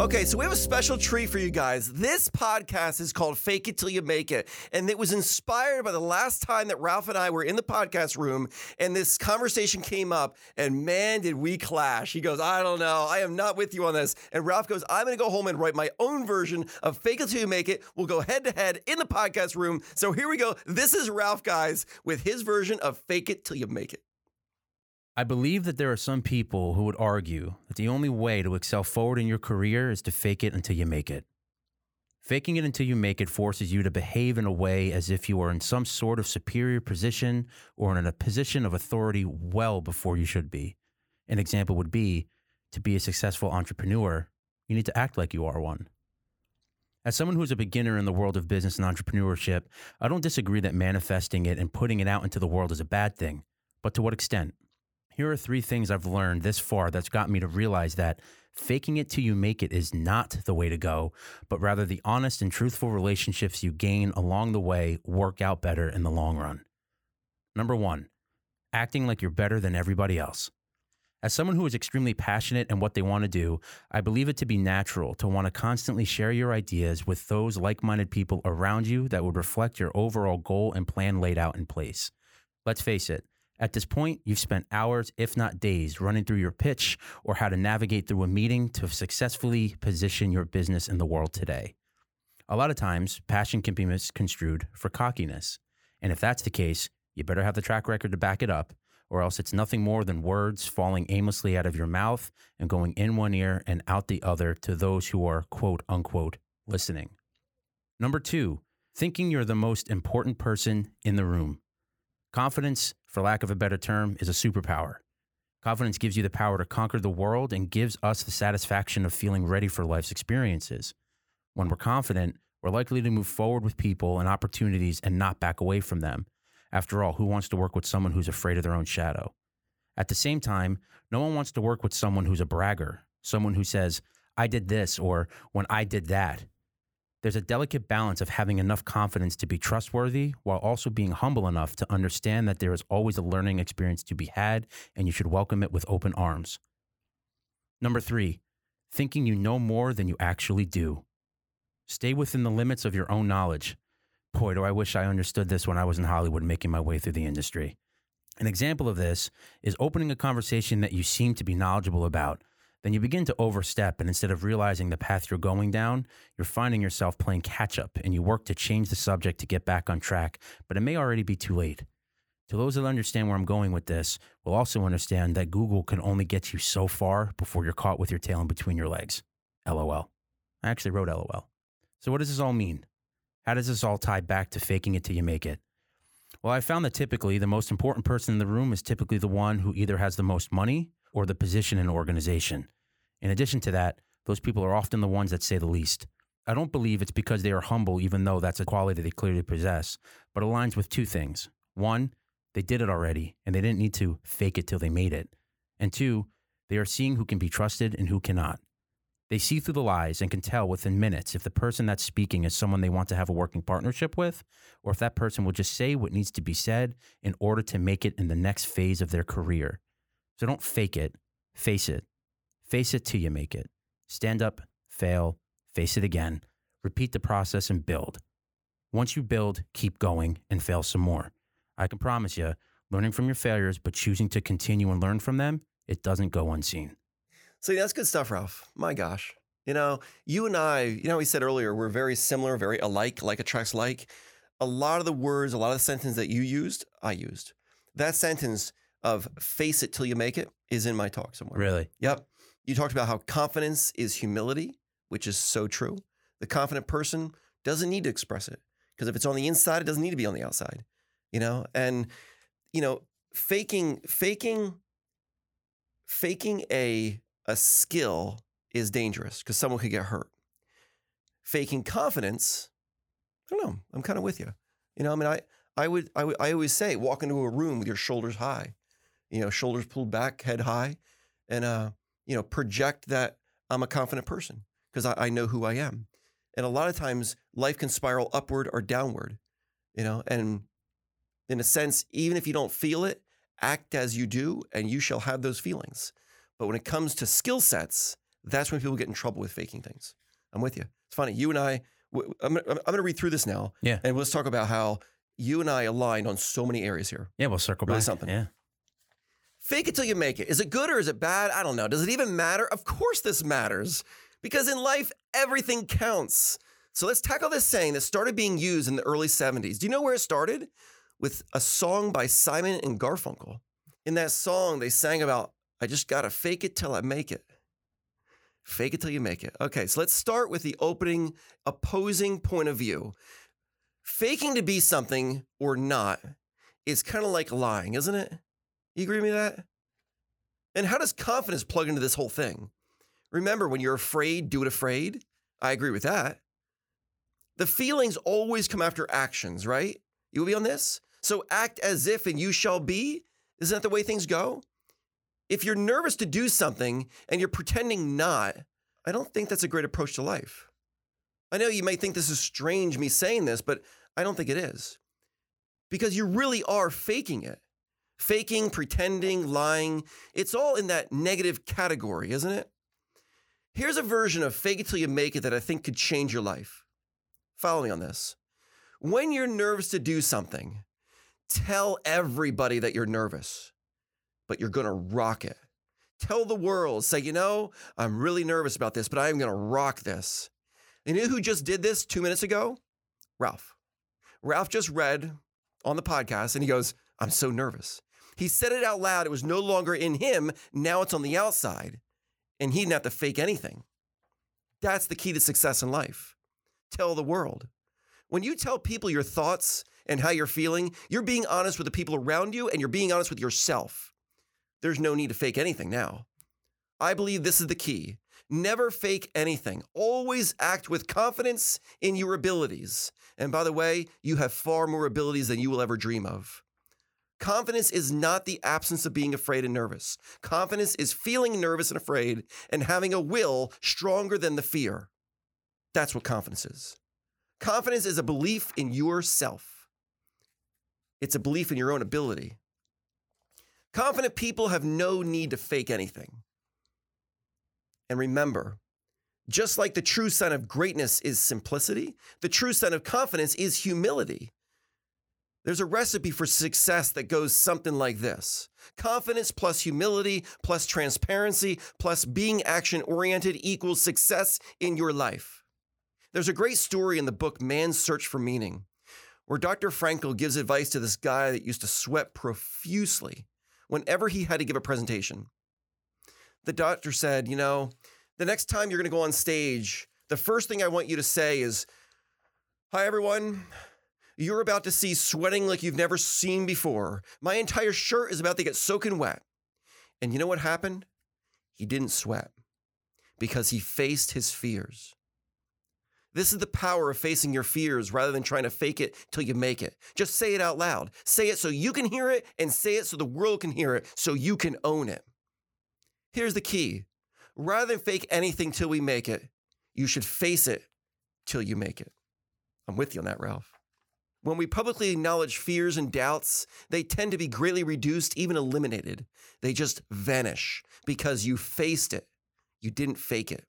Okay, so we have a special treat for you guys. This podcast is called Fake It Till You Make It. And it was inspired by the last time that Ralph and I were in the podcast room and this conversation came up. And man, did we clash. He goes, I don't know. I am not with you on this. And Ralph goes, I'm going to go home and write my own version of Fake It Till You Make It. We'll go head to head in the podcast room. So here we go. This is Ralph, guys, with his version of Fake It Till You Make It. I believe that there are some people who would argue that the only way to excel forward in your career is to fake it until you make it. Faking it until you make it forces you to behave in a way as if you are in some sort of superior position or in a position of authority well before you should be. An example would be to be a successful entrepreneur, you need to act like you are one. As someone who's a beginner in the world of business and entrepreneurship, I don't disagree that manifesting it and putting it out into the world is a bad thing. But to what extent? Here are three things I've learned this far that's got me to realize that faking it till you make it is not the way to go, but rather the honest and truthful relationships you gain along the way work out better in the long run. Number one, acting like you're better than everybody else. As someone who is extremely passionate in what they want to do, I believe it to be natural to want to constantly share your ideas with those like minded people around you that would reflect your overall goal and plan laid out in place. Let's face it, at this point, you've spent hours, if not days, running through your pitch or how to navigate through a meeting to successfully position your business in the world today. A lot of times, passion can be misconstrued for cockiness. And if that's the case, you better have the track record to back it up, or else it's nothing more than words falling aimlessly out of your mouth and going in one ear and out the other to those who are quote unquote listening. Number two, thinking you're the most important person in the room. Confidence, for lack of a better term, is a superpower. Confidence gives you the power to conquer the world and gives us the satisfaction of feeling ready for life's experiences. When we're confident, we're likely to move forward with people and opportunities and not back away from them. After all, who wants to work with someone who's afraid of their own shadow? At the same time, no one wants to work with someone who's a bragger, someone who says, I did this or when I did that. There's a delicate balance of having enough confidence to be trustworthy while also being humble enough to understand that there is always a learning experience to be had and you should welcome it with open arms. Number three, thinking you know more than you actually do. Stay within the limits of your own knowledge. Boy, do I wish I understood this when I was in Hollywood making my way through the industry. An example of this is opening a conversation that you seem to be knowledgeable about then you begin to overstep. And instead of realizing the path you're going down, you're finding yourself playing catch up and you work to change the subject to get back on track, but it may already be too late. To those that understand where I'm going with this, will also understand that Google can only get you so far before you're caught with your tail in between your legs. LOL. I actually wrote LOL. So, what does this all mean? How does this all tie back to faking it till you make it? Well, I found that typically the most important person in the room is typically the one who either has the most money or the position in an organization. In addition to that, those people are often the ones that say the least. I don't believe it's because they are humble, even though that's a quality they clearly possess, but aligns with two things. One, they did it already and they didn't need to fake it till they made it. And two, they are seeing who can be trusted and who cannot. They see through the lies and can tell within minutes if the person that's speaking is someone they want to have a working partnership with, or if that person will just say what needs to be said in order to make it in the next phase of their career. So don't fake it, face it. Face it till you make it. Stand up, fail, face it again, repeat the process and build. Once you build, keep going and fail some more. I can promise you, learning from your failures, but choosing to continue and learn from them, it doesn't go unseen. So that's good stuff, Ralph. My gosh. You know, you and I, you know, we said earlier, we're very similar, very alike, like attracts like. A lot of the words, a lot of the sentence that you used, I used. That sentence of face it till you make it is in my talk somewhere. Really? Yep. You talked about how confidence is humility, which is so true. The confident person doesn't need to express it because if it's on the inside, it doesn't need to be on the outside. You know, and you know, faking, faking, faking a a skill is dangerous because someone could get hurt. faking confidence, I don't know. I'm kind of with you. You know, I mean, I, I would, I would, I always say, walk into a room with your shoulders high, you know, shoulders pulled back, head high, and uh, you know, project that I'm a confident person because I, I know who I am. And a lot of times, life can spiral upward or downward, you know, and in a sense, even if you don't feel it, act as you do, and you shall have those feelings. But when it comes to skill sets, that's when people get in trouble with faking things. I'm with you. It's funny. You and I, I'm, I'm going to read through this now. Yeah. And let's talk about how you and I aligned on so many areas here. Yeah, we'll circle Really back. something. Yeah. Fake it till you make it. Is it good or is it bad? I don't know. Does it even matter? Of course, this matters because in life, everything counts. So let's tackle this saying that started being used in the early 70s. Do you know where it started? With a song by Simon and Garfunkel. In that song, they sang about, I just gotta fake it till I make it. Fake it till you make it. Okay, so let's start with the opening opposing point of view. Faking to be something or not is kind of like lying, isn't it? You agree with me that? And how does confidence plug into this whole thing? Remember, when you're afraid, do it afraid. I agree with that. The feelings always come after actions, right? You will be on this? So act as if and you shall be. Isn't that the way things go? If you're nervous to do something and you're pretending not, I don't think that's a great approach to life. I know you may think this is strange, me saying this, but I don't think it is. Because you really are faking it faking, pretending, lying. It's all in that negative category, isn't it? Here's a version of fake it till you make it that I think could change your life. Follow me on this. When you're nervous to do something, tell everybody that you're nervous, but you're gonna rock it. Tell the world, say, you know, I'm really nervous about this, but I'm gonna rock this. And you know who just did this two minutes ago? Ralph. Ralph just read on the podcast and he goes, I'm so nervous. He said it out loud. It was no longer in him. Now it's on the outside. And he didn't have to fake anything. That's the key to success in life. Tell the world. When you tell people your thoughts and how you're feeling, you're being honest with the people around you and you're being honest with yourself. There's no need to fake anything now. I believe this is the key. Never fake anything. Always act with confidence in your abilities. And by the way, you have far more abilities than you will ever dream of. Confidence is not the absence of being afraid and nervous. Confidence is feeling nervous and afraid and having a will stronger than the fear. That's what confidence is. Confidence is a belief in yourself, it's a belief in your own ability. Confident people have no need to fake anything. And remember, just like the true sign of greatness is simplicity, the true sign of confidence is humility. There's a recipe for success that goes something like this confidence plus humility plus transparency plus being action oriented equals success in your life. There's a great story in the book Man's Search for Meaning, where Dr. Frankl gives advice to this guy that used to sweat profusely whenever he had to give a presentation. The doctor said, You know, the next time you're going to go on stage, the first thing I want you to say is, Hi, everyone. You're about to see sweating like you've never seen before. My entire shirt is about to get soaking wet. And you know what happened? He didn't sweat because he faced his fears. This is the power of facing your fears rather than trying to fake it till you make it. Just say it out loud. Say it so you can hear it and say it so the world can hear it so you can own it. Here's the key rather than fake anything till we make it, you should face it till you make it. I'm with you on that, Ralph. When we publicly acknowledge fears and doubts, they tend to be greatly reduced, even eliminated. They just vanish because you faced it. You didn't fake it.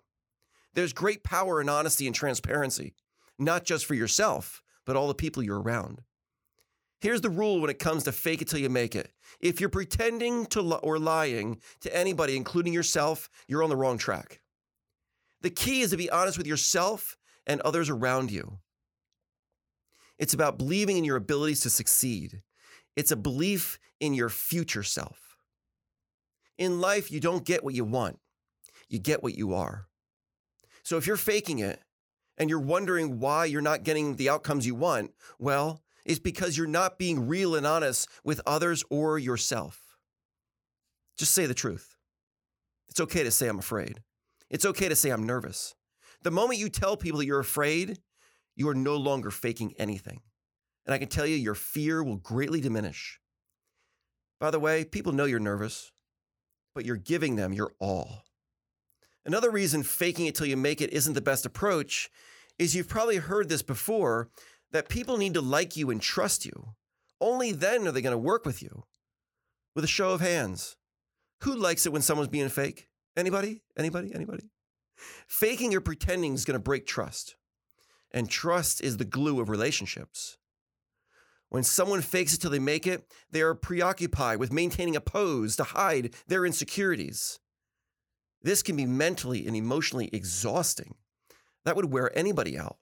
There's great power in honesty and transparency, not just for yourself, but all the people you're around. Here's the rule when it comes to fake it till you make it. If you're pretending to li- or lying to anybody, including yourself, you're on the wrong track. The key is to be honest with yourself and others around you. It's about believing in your abilities to succeed. It's a belief in your future self. In life, you don't get what you want, you get what you are. So if you're faking it and you're wondering why you're not getting the outcomes you want, well, it's because you're not being real and honest with others or yourself. Just say the truth. It's okay to say I'm afraid. It's okay to say I'm nervous. The moment you tell people that you're afraid, you are no longer faking anything. And I can tell you, your fear will greatly diminish. By the way, people know you're nervous, but you're giving them your all. Another reason faking it till you make it isn't the best approach is you've probably heard this before that people need to like you and trust you. Only then are they going to work with you. With a show of hands, who likes it when someone's being fake? Anybody? Anybody? Anybody? Faking or pretending is going to break trust. And trust is the glue of relationships. When someone fakes it till they make it, they are preoccupied with maintaining a pose to hide their insecurities. This can be mentally and emotionally exhausting. That would wear anybody out.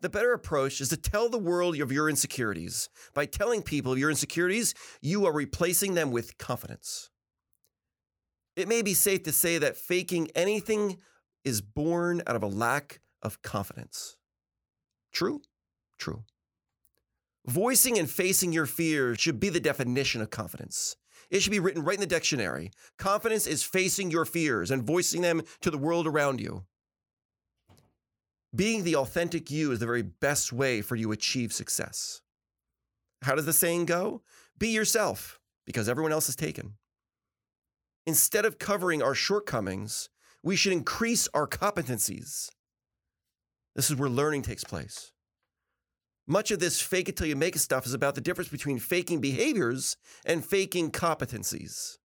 The better approach is to tell the world of your insecurities. By telling people of your insecurities, you are replacing them with confidence. It may be safe to say that faking anything is born out of a lack of confidence. True? True. Voicing and facing your fears should be the definition of confidence. It should be written right in the dictionary. Confidence is facing your fears and voicing them to the world around you. Being the authentic you is the very best way for you to achieve success. How does the saying go? Be yourself because everyone else is taken. Instead of covering our shortcomings, we should increase our competencies. This is where learning takes place. Much of this fake it till you make it stuff is about the difference between faking behaviors and faking competencies.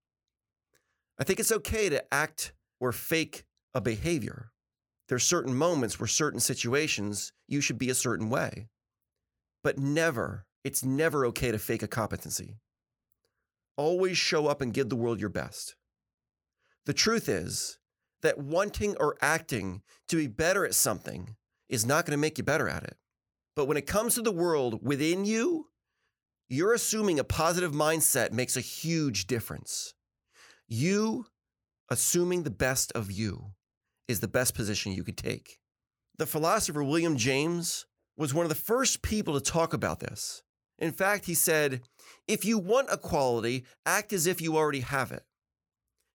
I think it's okay to act or fake a behavior. There are certain moments where certain situations you should be a certain way. But never, it's never okay to fake a competency. Always show up and give the world your best. The truth is that wanting or acting to be better at something is not going to make you better at it. But when it comes to the world within you, you're assuming a positive mindset makes a huge difference. You assuming the best of you is the best position you could take. The philosopher William James was one of the first people to talk about this. In fact, he said, if you want a quality, act as if you already have it.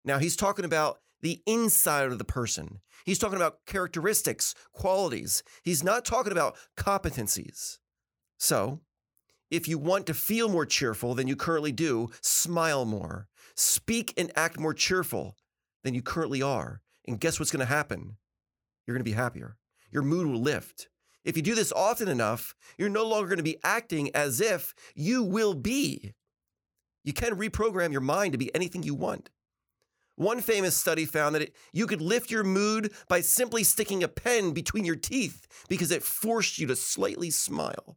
Now, he's talking about the inside of the person. He's talking about characteristics, qualities. He's not talking about competencies. So, if you want to feel more cheerful than you currently do, smile more. Speak and act more cheerful than you currently are. And guess what's going to happen? You're going to be happier. Your mood will lift. If you do this often enough, you're no longer going to be acting as if you will be. You can reprogram your mind to be anything you want. One famous study found that it, you could lift your mood by simply sticking a pen between your teeth because it forced you to slightly smile.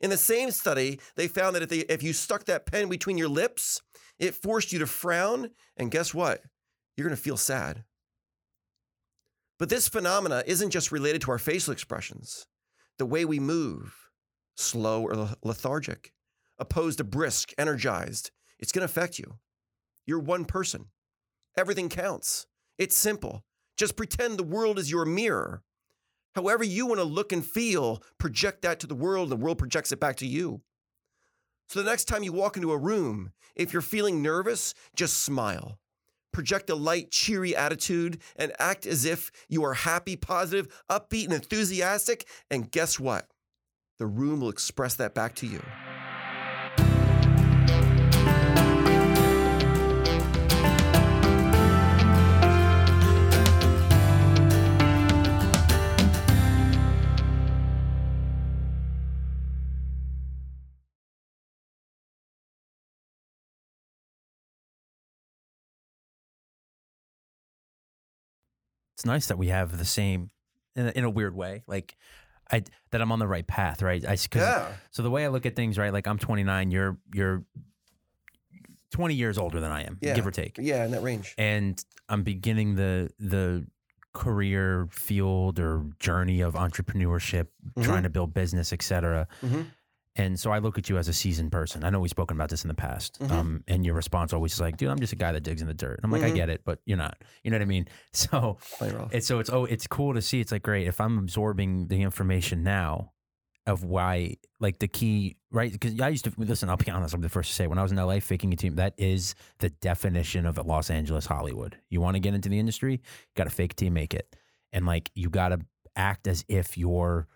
In the same study, they found that if, they, if you stuck that pen between your lips, it forced you to frown, and guess what? You're going to feel sad. But this phenomena isn't just related to our facial expressions. The way we move, slow or lethargic, opposed to brisk, energized, it's going to affect you. You're one person. Everything counts. It's simple. Just pretend the world is your mirror. However, you want to look and feel, project that to the world, and the world projects it back to you. So the next time you walk into a room, if you're feeling nervous, just smile. Project a light, cheery attitude and act as if you are happy, positive, upbeat, and enthusiastic. And guess what? The room will express that back to you. It's nice that we have the same in a, in a weird way like i that i'm on the right path right i Yeah. so the way i look at things right like i'm 29 you're you're 20 years older than i am Yeah. give or take Yeah, in that range. and i'm beginning the the career field or journey of entrepreneurship Mhm. trying to build business etc Mhm. And so i look at you as a seasoned person i know we've spoken about this in the past Mhm. um, and your response always is like dude i'm just a guy that digs in the dirt and i'm like i Mhm. get it but you're not you know what i mean so and so it's oh, it's cool to see. It's like great if I'm absorbing the information now of why, like the key, right? Because I used to listen. I'll be honest. I'm the first to say when I was in LA, faking a team. That is the definition of Los Angeles Hollywood. You want to get into the industry, got to fake till you make it. and like you got to act as if you're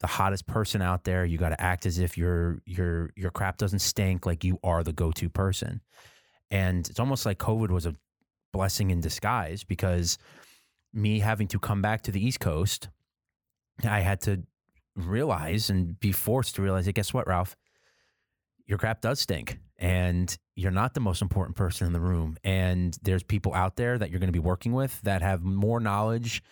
the hottest person out there. You got to act as if your your your crap doesn't stink. Like you are the go to person, and it's almost like COVID was a blessing in disguise because me having to come back to the East Coast, I had to realize and be forced to realize that guess what, Ralph? Your crap does stink and you're not the most important person in the room. And there's people out there that you're going to be working with that have more knowledge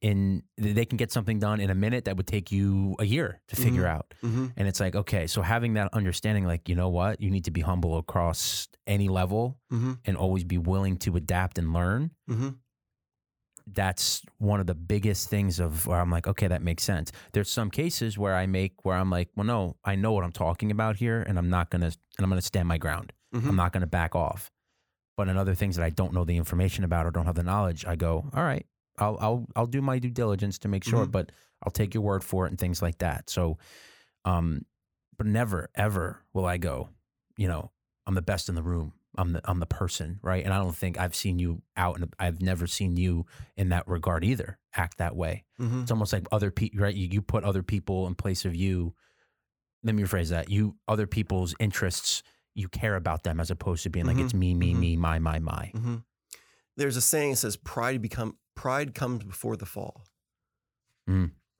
in they can get something done in a minute that would take you a year to figure out. Mm-hmm. And it's like, okay, so having that understanding, like, you know what, you need to be humble across any level Mm-hmm. and always be willing to adapt and learn. Mm-hmm. That's one of the biggest things of where I'm like, okay, that makes sense. There's some cases where I make where I'm like, well, no, I know what I'm talking about here, and I'm not gonna and I'm gonna stand my ground. Mhm. I'm not gonna back off. But in other things that I don't know the information about or don't have the knowledge, I go, all right, I'll I'll I'll do my due diligence to make sure, Mhm. but I'll take your word for it and things like that. So, um, but never ever will I go, you know, I'm the best in the room. I'm the I'm the person, right? And I don't think I've seen you out, and I've never seen you in that regard either. Act that way. Mm-hmm. It's almost like other people, right? You, you put other people in place of you. Let me rephrase that. You other people's interests. You care about them as opposed to being like Mhm. it's me, me, Mhm. me, my, my, my. Mm-hmm. There's a saying that says pride become pride comes before the fall.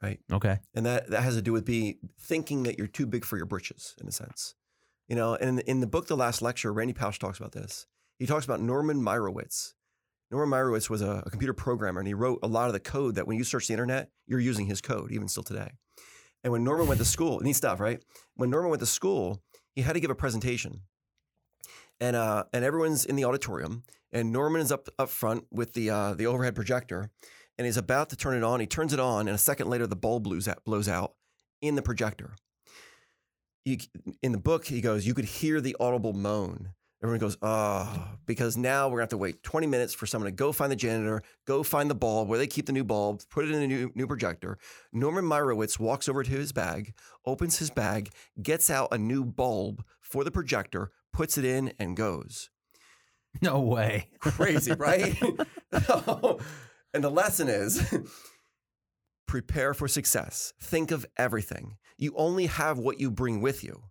Right? Okay. And that, that has to do with being thinking that you're too big for your britches, in a sense. You know, and in, in the book, The Last Lecture, Randy Pausch talks about this. He talks about Norman Meyrowitz. Norman Meyrowitz was a, a computer programmer, and he wrote a lot of the code that when you search the internet, you're using his code, even still today. And when Norman went to school, neat stuff, right? When Norman went to school, he had to give a presentation. And, uh, and everyone's in the auditorium, and Norman is up, up front with the, uh, the overhead projector, and he's about to turn it on. He turns it on, and a second later, the bulb blows out, blows out in the projector. In the book, he goes, you could hear the audible moan. Everyone goes, oh, because now we're to have to wait 20 minutes for someone to go find the janitor, go find the bulb, where they keep the new bulb, put it in the new, new projector. Norman Meyrowitz walks over to his bag, opens his bag, gets out a new bulb for the projector, puts it in, and goes. No way. Crazy, right? and the lesson is prepare for success. Think of everything. You only have what you bring with you.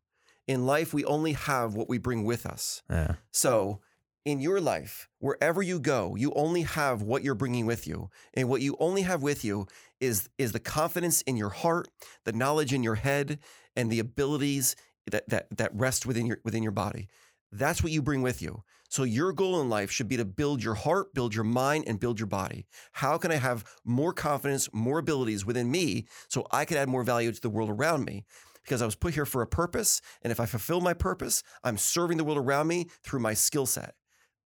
In life, we only have what we bring with us. Yeah. So, in your life, wherever you go, you only have what you're bringing with you. And what you only have with you is, is the confidence in your heart, the knowledge in your head, and the abilities that, that, that rest within your, within your body. That's what you bring with you. So, your goal in life should be to build your heart, build your mind, and build your body. How can I have more confidence, more abilities within me so I can add more value to the world around me? Because I was put here for a purpose. And if I fulfill my purpose, I'm serving the world around me through my skill set.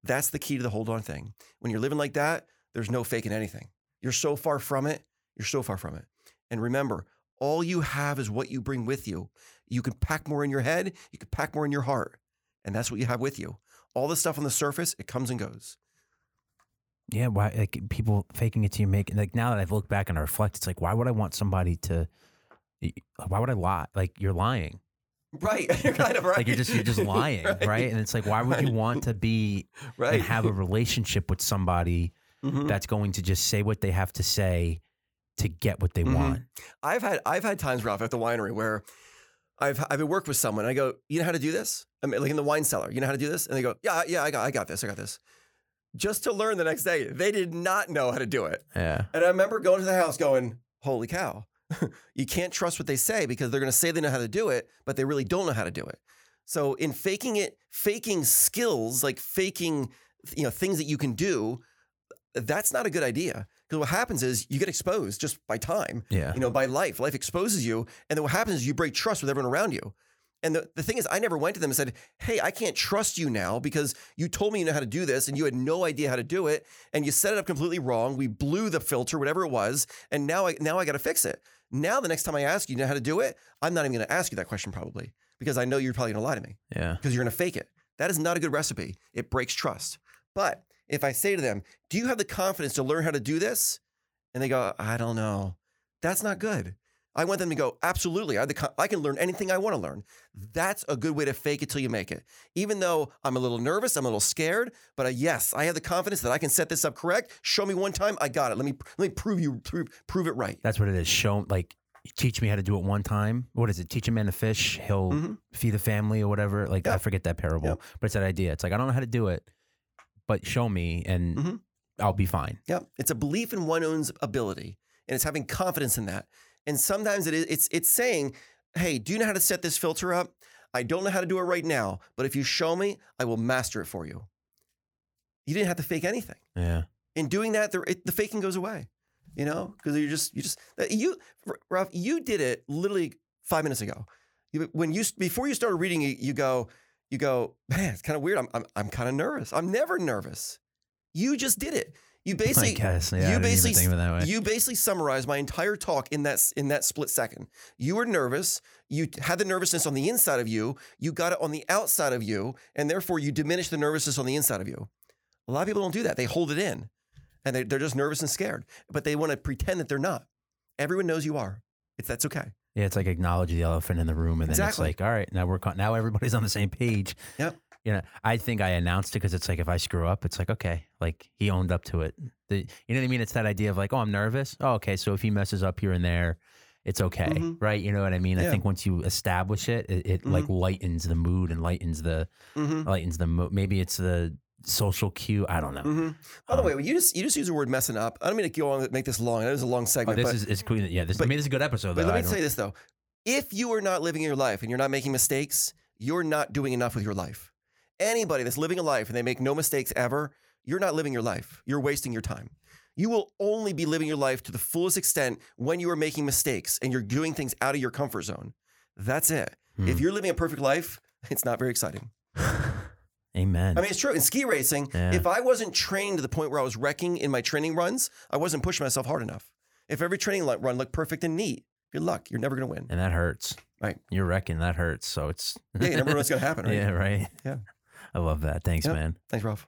That's the key to the hold on thing. When you're living like that, there's no faking anything. You're so far from it. You're so far from it. And remember, all you have is what you bring with you. You can pack more in your head, you can pack more in your heart. And that's what you have with you. All the stuff on the surface, it comes and goes. Yeah. Why? Like people faking it to you, make like now that I've looked back and I reflect, it's like, why would I want somebody to? Why would I lie? Like you're lying. Right. You're kind of right. Like you're just you're just lying, right? And it's like, why would you want to be right. and have a relationship with somebody Mhm. that's going to just say what they have to say to get what they Mhm. want? I've had I've had times, Ralph, at the winery where I've I've worked with someone. I go, you know how to do this? I mean, like in the wine cellar, you know how to do this? And they go, yeah, yeah, I got I got this, I got this. Just to learn the next day, they did not know how to do it. Yeah. And I remember going to the house, going, holy cow, you can't trust what they say because they're going to say they know how to do it, but they really don't know how to do it. So in faking it, faking skills like faking, you know, things that you can do, that's not a good idea. Because what happens is you get exposed just by time Yeah. you know, by life. Life exposes you. And then what happens is you break trust with everyone around you. And the, the thing is, I never went to them and said, Hey, I can't trust you now because you told me you know how to do this and you had no idea how to do it. And you set it up completely wrong. We blew the filter, whatever it was. And now I, now I got to fix it. Now, the next time I ask you, you know how to do it, I'm not even going to ask you that question probably because I know you're probably going to lie to me Yeah. because you're going to fake it. That is not a good recipe. It breaks trust. But if I say to them, Do you have the confidence to learn how to do this? And they go, I don't know. That's not good. I want them to go, absolutely. I, the I can learn anything I want to learn. That's a good way to fake it till you make it. Even though I'm a little nervous, I'm a little scared, but uh, yes, I have the confidence that I can set this up correct. Show me one time, I got it. Let me let me prove you prove, prove it right. That's what it is. Show like teach me how to do it one time. What is it? Teach a man to fish, he'll Mhm. feed the family or whatever. Like I forget that parable, Yeah. but it's that idea. It's like I don't know how to do it, but show me and Mhm. I'll be fine. Yeah, it's a belief in one's own ability, and it's having confidence in that. And sometimes it is it's it's saying, "Hey, do you know how to set this filter up? I don't know how to do it right now, but if you show me, I will master it for you." You didn't have to fake anything. Yeah. In doing that, the, it, the faking goes away. You know, because you just you just uh, you Ralph, you did it literally five minutes ago. When you before you started reading, you, you go you go, man, it's kind of weird. I'm I'm, I'm kind of nervous. I'm never nervous. You just did it. You basically guess. Yeah, you basically think of it that way. you basically summarized my entire talk in that in that split second. You were nervous. You had the nervousness on the inside of you. You got it on the outside of you, and therefore you diminished the nervousness on the inside of you. A lot of people don't do that. They hold it in, and they, they're just nervous and scared. But they want to pretend that they're not. Everyone knows you are. It's that's okay. Yeah, it's like acknowledge the elephant in the room, and then Exactly. it's like, all right, now we're now everybody's on the same page. Yep. You know, I think I announced it because it's like if I screw up, it's like okay, like he owned up to it. The, you know what I mean? It's that idea of like, oh, I'm nervous. Oh, okay, so if he messes up here and there, it's okay, Mhm. right? You know what I mean? I think once you establish it, it, it like lightens the mood and lightens the Mm-hmm. lightens the mo- maybe it's the social cue. I don't know. Mm-hmm. By the Um, way, you just you just use the word messing up. I don't mean to go on make this long. It was a long Oh, segment, this but is cool. Yeah, this but- I mean, this is a good episode. But though. let me say this though: if you are not living your life and you're not making mistakes, you're not doing enough with your life. Anybody that's living a life and they make no mistakes ever, you're not living your life. You're wasting your time. You will only be living your life to the fullest extent when you are making mistakes and you're doing things out of your comfort zone. That's it. Hmm. If you're living a perfect life, it's not very exciting. Amen. I mean, it's true. In ski racing, Yeah. if I wasn't trained to the point where I was wrecking in my training runs, I wasn't pushing myself hard enough. If every training run looked perfect and neat, good luck. You're never going to win. and that hurts. Right. You're wrecking. That hurts. So it's Yeah, you never know what's going to happen, right? yeah, right. Yeah. I love that. Thanks, man. Thanks, Ralph.